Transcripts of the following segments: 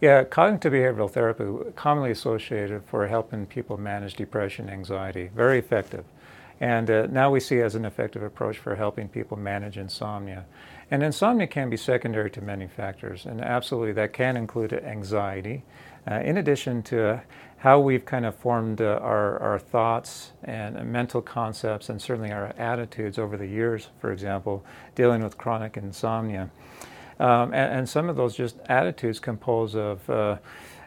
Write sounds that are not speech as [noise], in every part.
Yeah, cognitive behavioral therapy commonly associated for helping people manage depression, anxiety, very effective. And uh, now we see as an effective approach for helping people manage insomnia. And insomnia can be secondary to many factors, and absolutely that can include anxiety, uh, in addition to how we've kind of formed uh, our, our thoughts and mental concepts and certainly our attitudes over the years, for example, dealing with chronic insomnia. Um, and, and, some of those just attitudes compose of uh,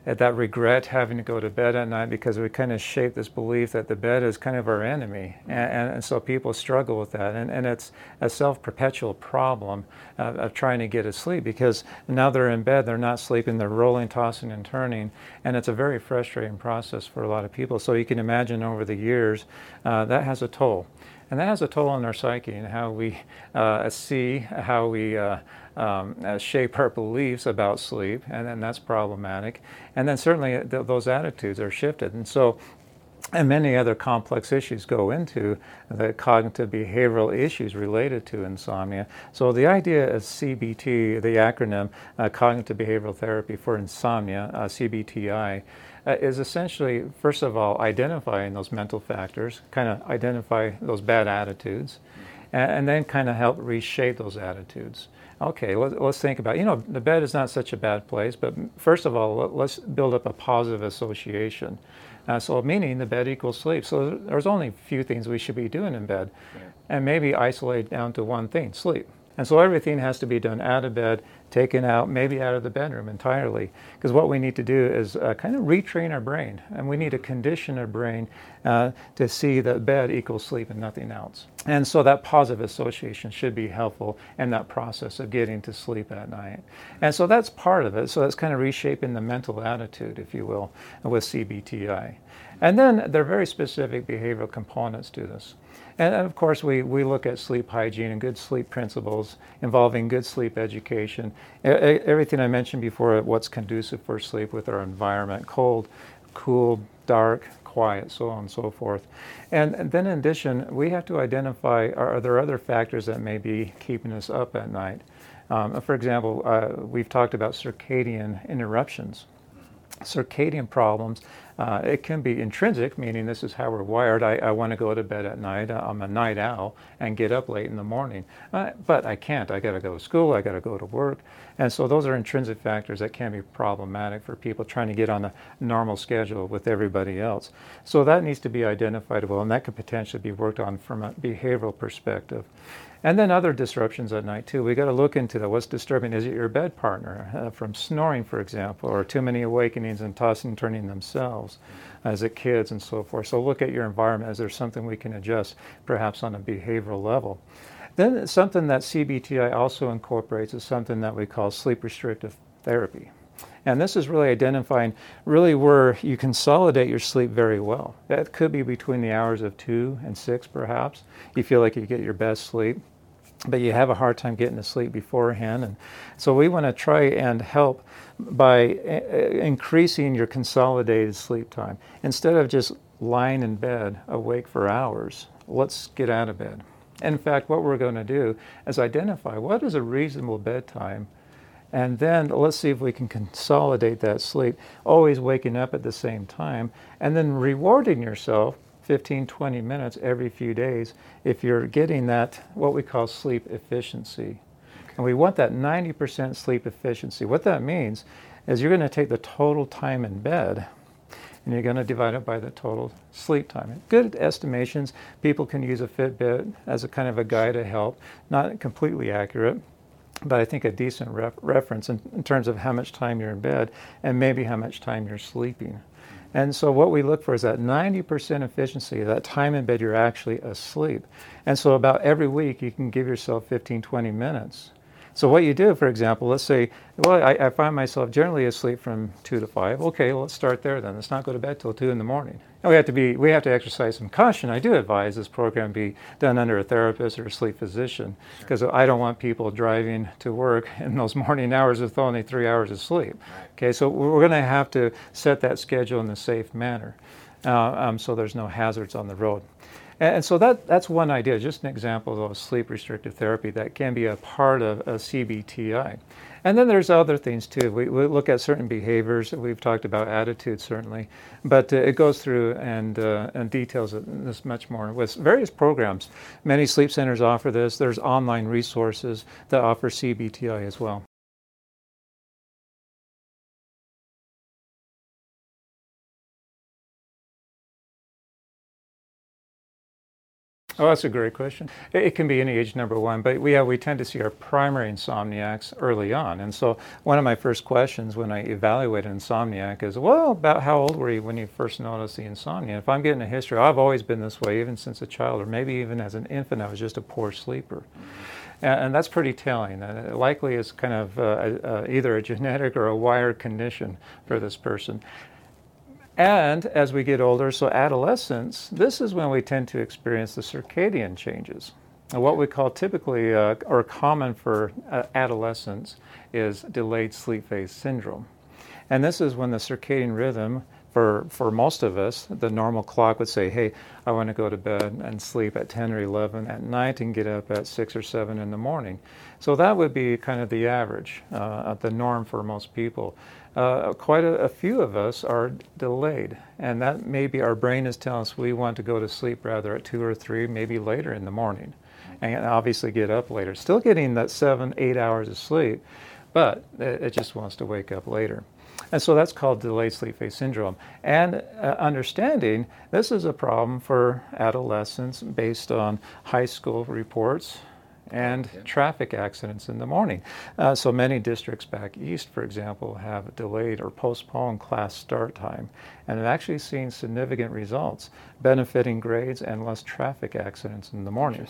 that regret having to go to bed at night because we kind of shape this belief that the bed is kind of our enemy. And, and so people struggle with that. And, and it's a self perpetual problem uh, of trying to get to sleep because now they're in bed, they're not sleeping, they're rolling, tossing, and turning. And it's a very frustrating process for a lot of people. So you can imagine over the years uh, that has a toll. And that has a toll on our psyche and how we uh, see, how we uh, um, uh, shape our beliefs about sleep, and then that's problematic. And then certainly th- those attitudes are shifted. And so and many other complex issues go into the cognitive behavioral issues related to insomnia. So, the idea of CBT, the acronym uh, Cognitive Behavioral Therapy for Insomnia, uh, CBTI, uh, is essentially, first of all, identifying those mental factors, kind of identify those bad attitudes, and, and then kind of help reshape those attitudes okay, let, us think about, you know, the bed is not such a bad place, but first of all, let, us build up a positive association. Uh, so, meaning the bed equals sleep. So, there's only a few things we should be doing in bed, yeah. and maybe isolate down to one thing sleep. And so everything has to be done out of bed, taken out, maybe out of the bedroom entirely. Because what we need to do is uh, kind of retrain our brain, and we need to condition our brain uh, to see that bed equals sleep and nothing else. And so that positive association should be helpful in that process of getting to sleep at night. And so that's part of it. So that's kind of reshaping the mental attitude, if you will, with CBTI. And then there are very specific behavioral components to this. And of course, we, we look at sleep hygiene and good sleep principles involving good sleep education. Everything I mentioned before, what's conducive for sleep with our environment cold, cool, dark, quiet, so on and so forth. And, and then, in addition, we have to identify are, are, there other factors that may be keeping us up at night? Um, for example, uh, we've talked about circadian interruptions circadian problems. Uh, it can be intrinsic, meaning this is how we're wired. I, I want to go to bed at night. I'm a night owl and get up late in the morning. Uh, but I can't. I got to go to school. I got to go to work. And so those are intrinsic factors that can be problematic for people trying to get on a normal schedule with everybody else. So that needs to be identified well, and that could potentially be worked on from a behavioral perspective. And then other disruptions at night too. We got to look into that. What's disturbing? Is it your bed partner uh, from snoring, for example, or too many awakenings and tossing and turning themselves? As it kids and so forth. So look at your environment. Is there something we can adjust, perhaps on a behavioral level? Then something that CBTI also incorporates is something that we call sleep restrictive therapy. And this is really identifying really where you consolidate your sleep very well. That could be between the hours of two and six, perhaps. You feel like you get your best sleep but you have a hard time getting to sleep beforehand. And so we want to try and help by uh, increasing your consolidated sleep time. Instead of just lying in bed awake for hours, let's get out of bed. In fact, what we're going to do is identify what is a reasonable bedtime. And then let's see if we can consolidate that sleep, always waking up at the same time, and then rewarding yourself 15, 20 minutes every few days if you're getting that, what we call sleep efficiency. And we want that 90% sleep efficiency. What that means is you're going to take the total time in bed and you're going to divide it by the total sleep time. Good estimations. People can use a Fitbit as a kind of a guide to help. Not completely accurate, but I think a decent ref- reference in, in terms of how much time you're in bed and maybe how much time you're sleeping. And so what we look for is that 90% efficiency, that time in bed you're actually asleep. And so about every week you can give yourself 15, 20 minutes. So what you do, for example, let's say, well, I, I find myself generally asleep from two to five. Okay, well, let's start there then. Let's not go to bed till two in the morning. And we have to be, we have to exercise some caution. I do advise this program be done under a therapist or a sleep physician because I don't want people driving to work [laughs] in those morning hours with only three hours of sleep. Okay, so we're going to have to set that schedule in a safe manner, uh, um, so there's no hazards on the road. And, so that, that's one idea, just an example of sleep restrictive therapy that can be a part of a CBTI. And then there's other things too. We, we look at certain behaviors. We've talked about attitude certainly, but uh, it goes through and, uh, and details this much more with various programs. Many sleep centers offer this. There's online resources that offer CBTI as well. Oh, that's a great question. It, can be any age, number one, but we we tend to see our primary insomniacs early on. And so one of my first questions when I evaluate an insomniac is, well, about how old were you when you first noticed the insomnia? If I'm getting a history, I've always been this way, even since a child, or maybe even as an infant, I was just a poor sleeper. And, and that's pretty telling. Uh, likely it's kind of uh, uh, either a genetic or a wired condition for this person. And as we get older, so adolescence, this is when we tend to experience the circadian changes. And what we call typically uh, or common for uh, adolescents is delayed sleep phase syndrome. And this is when the circadian rhythm, for, for most of us, the normal clock would say, hey, I want to go to bed and sleep at 10 or 11 at night and get up at 6 or 7 in the morning. So that would be kind of the average, uh, the norm for most people uh, quite a, a, few of us are delayed. And that maybe our brain is telling us we want to go to sleep rather at two or three, maybe later in the morning, and obviously get up later. Still getting that seven, eight hours of sleep, but it, it just wants to wake up later. And so that's called delayed sleep phase syndrome. And uh, understanding this is a problem for adolescents based on high school reports and yeah. traffic accidents in the morning. Uh, so many districts back east, for example, have delayed or postponed class start time and have actually seen significant results benefiting grades and less traffic accidents in the morning.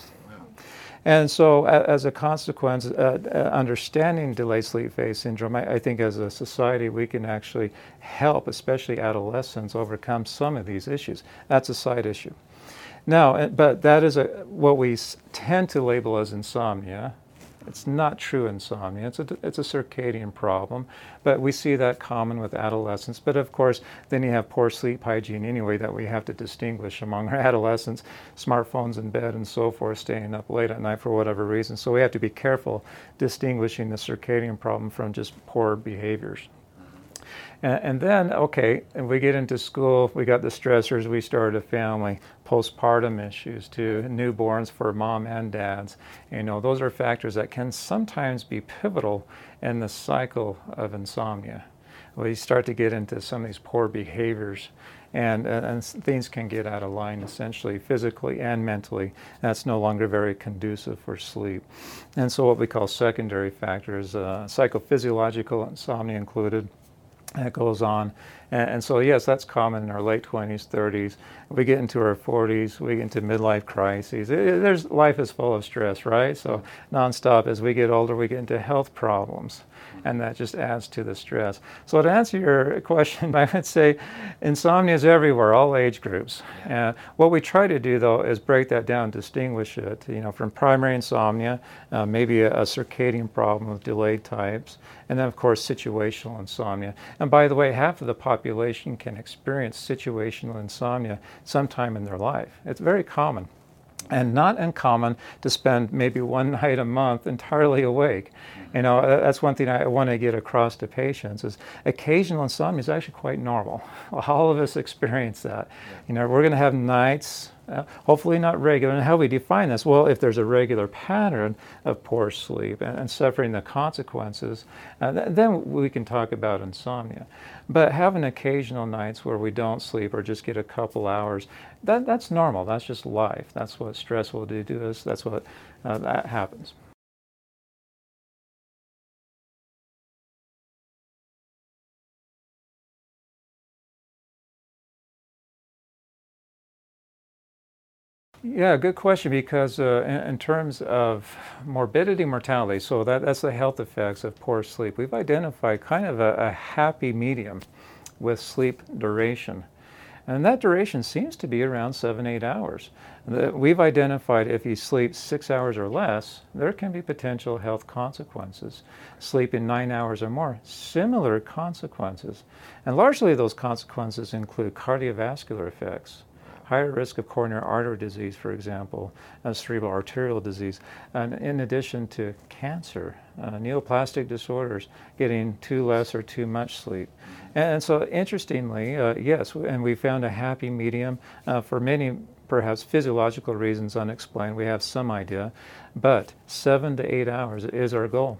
And so, as a consequence, uh, uh, understanding delayed sleep phase syndrome, I, I, think as a society we can actually help, especially adolescents, overcome some of these issues. That's a side issue. Now, but that is a, what we tend to label as insomnia. It's not true insomnia. It's a, it's a circadian problem, but we see that common with adolescents. But of course, then you have poor sleep hygiene anyway that we have to distinguish among our [laughs] adolescents, smartphones in bed and so forth, staying up late at night for whatever reason. So we have to be careful distinguishing the circadian problem from just poor behaviors. And, and then, okay, and we get into school, we got the stressors, we started a family, postpartum issues too, newborns for mom and dads. You know, those are factors that can sometimes be pivotal in the cycle of insomnia. We start to get into some of these poor behaviors and, and, things can get out of line essentially physically and mentally. That's no longer very conducive for sleep. And so, what we call secondary factors, uh, psychophysiological insomnia included, that goes on. And, and, so, yes, that's common in our late 20s, 30s. We get into our 40s, we get into midlife crises. It, it, there's, life is full of stress, right? So, nonstop, as we get older, we get into health problems and that just adds to the stress. So to answer your [laughs] question, I would say insomnia is everywhere, all age groups. Uh, what we try to do though is break that down, distinguish it, you know, from primary insomnia, uh, maybe a, a, circadian problem with delayed types, and then of course situational insomnia. And by the way, half of the population can experience situational insomnia sometime in their life. It's very common and not uncommon to spend maybe one [laughs] night a month entirely awake. You know, that's one thing I want to get across to patients is occasional insomnia is actually quite normal. [laughs] All of us experience that. You know, we're going to have nights uh, hopefully not regular. And how we define this? Well, if there's a regular pattern of poor sleep and, and suffering the consequences, uh, th- then we can talk about insomnia. But having occasional nights where we don't sleep or just get a couple hours, that, that's normal. That's just life. That's what stress will do to us. That's what uh, that happens. Yeah, good question because uh, in, in, terms of morbidity, mortality, so that, that's the health effects of poor sleep, we've identified kind of a, a happy medium with sleep duration. And that duration seems to be around seven, eight hours. We've identified if you sleep six hours or less, there can be potential health consequences. Sleeping nine hours or more, similar consequences. And largely those consequences include cardiovascular effects higher risk of coronary artery disease, for example, uh, cerebral arterial disease, and in addition to cancer, uh, neoplastic disorders, getting too less or too much sleep. And, so, interestingly, uh, yes, and we found a happy medium uh, for many perhaps physiological reasons unexplained. We have some idea, but seven to eight hours is our goal.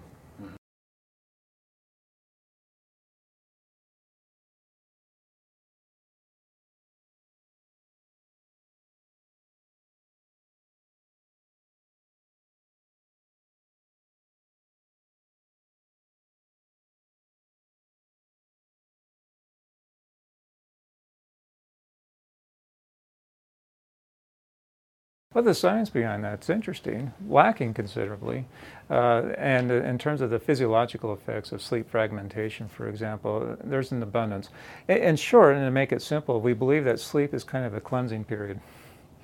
Well, the science behind that's interesting, lacking considerably. Uh, and uh, in terms of the physiological effects of sleep fragmentation, for example, there's an abundance. In, in short, and to make it simple, we believe that sleep is kind of a cleansing period.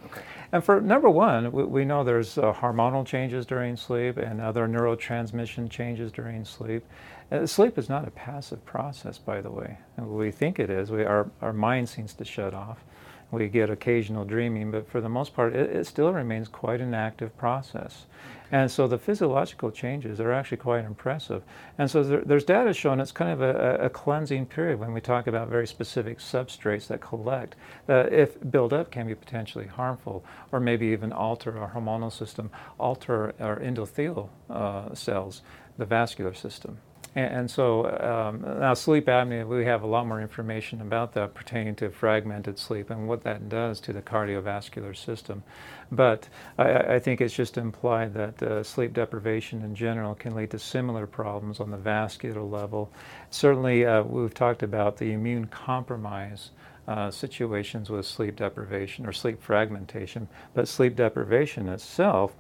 Okay. And for number one, we, we know there's uh, hormonal changes during sleep and other neurotransmission changes during sleep. Uh, sleep is not a passive process, by the way. And we think it is. We, our, our mind seems to shut off we get occasional dreaming, but for the most part, it, it, still remains quite an active process. And so the physiological changes are actually quite impressive. And so there, there's data showing it's kind of a, a, cleansing period when we talk about very specific substrates that collect, that if build up can be potentially harmful, or maybe even alter our hormonal system, alter our endothelial uh, cells, the vascular system. And, and so um, now sleep apnea, we have a lot more information about that pertaining to fragmented sleep and what that does to the cardiovascular system. But I, I think it's just implied that uh, sleep deprivation in general can lead to similar problems on the vascular level. Certainly, uh, we've talked about the immune compromise. Uh, situations with sleep deprivation or sleep fragmentation, but sleep deprivation itself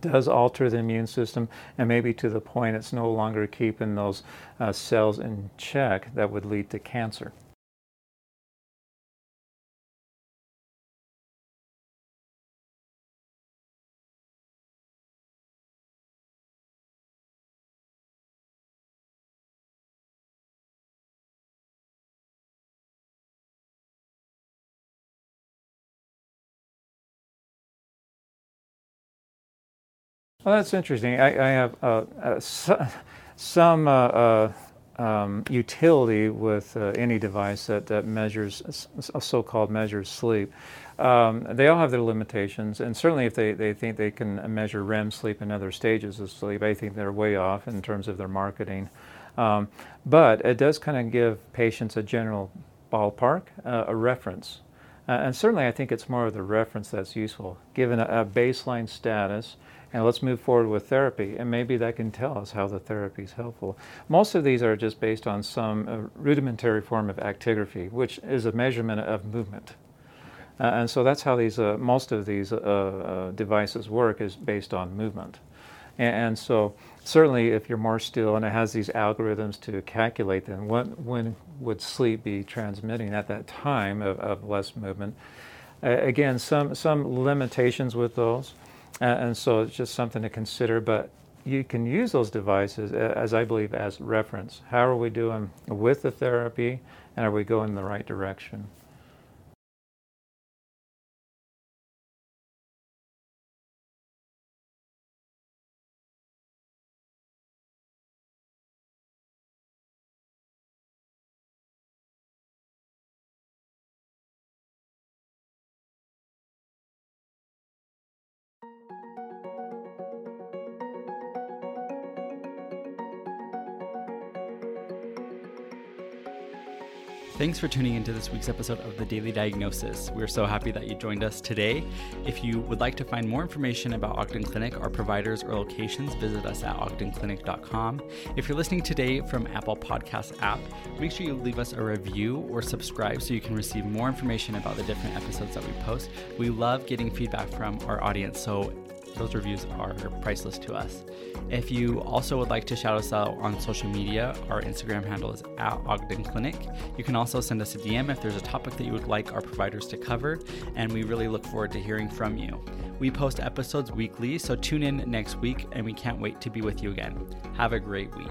does alter the immune system and maybe to the point it's no longer keeping those uh, cells in check that would lead to cancer. Well, that's interesting. I, I have uh, uh, some uh, uh, um, utility with uh, any device that, that measures, so-called measures sleep. Um, they all have their limitations, and certainly if they, they think they can measure REM sleep and other stages of sleep, I think they're way off in terms of their marketing. Um, but it does kind of give patients a general ballpark, uh, a reference. And certainly I think it's more of the reference that's useful, given a, a baseline status and let's move forward with therapy. And maybe that can tell us how the therapy is helpful. Most of these are just based on some uh, rudimentary form of actigraphy, which is a measurement of movement. Uh, and so that's how these, uh, most of these uh, uh, devices work is based on movement. And, and, so certainly if you're more still and it has these algorithms to calculate then what, when would sleep be transmitting at that time of, of less movement. again, some, some limitations with those. Uh, and so it's just something to consider. But you can use those devices, uh, as I believe, as reference. How are we doing with the therapy, and are we going in the right direction? Thanks for tuning into this week's episode of The Daily Diagnosis. We're so happy that you joined us today. If you would like to find more information about Ogden Clinic, our providers, or locations, visit us at ogdenclinic.com. If you're listening today from Apple Podcast app, make sure you leave us a review or subscribe so you can receive more information about the different episodes that we post. We love getting feedback from our audience, so those reviews are priceless to us. If you also would like to shout us out on social media, our Instagram handle is at Ogden Clinic. You can also send us a DM if there's a topic that you would like our providers to cover, and we really look forward to hearing from you. We post episodes weekly, so tune in next week, and we can't wait to be with you again. Have a great week.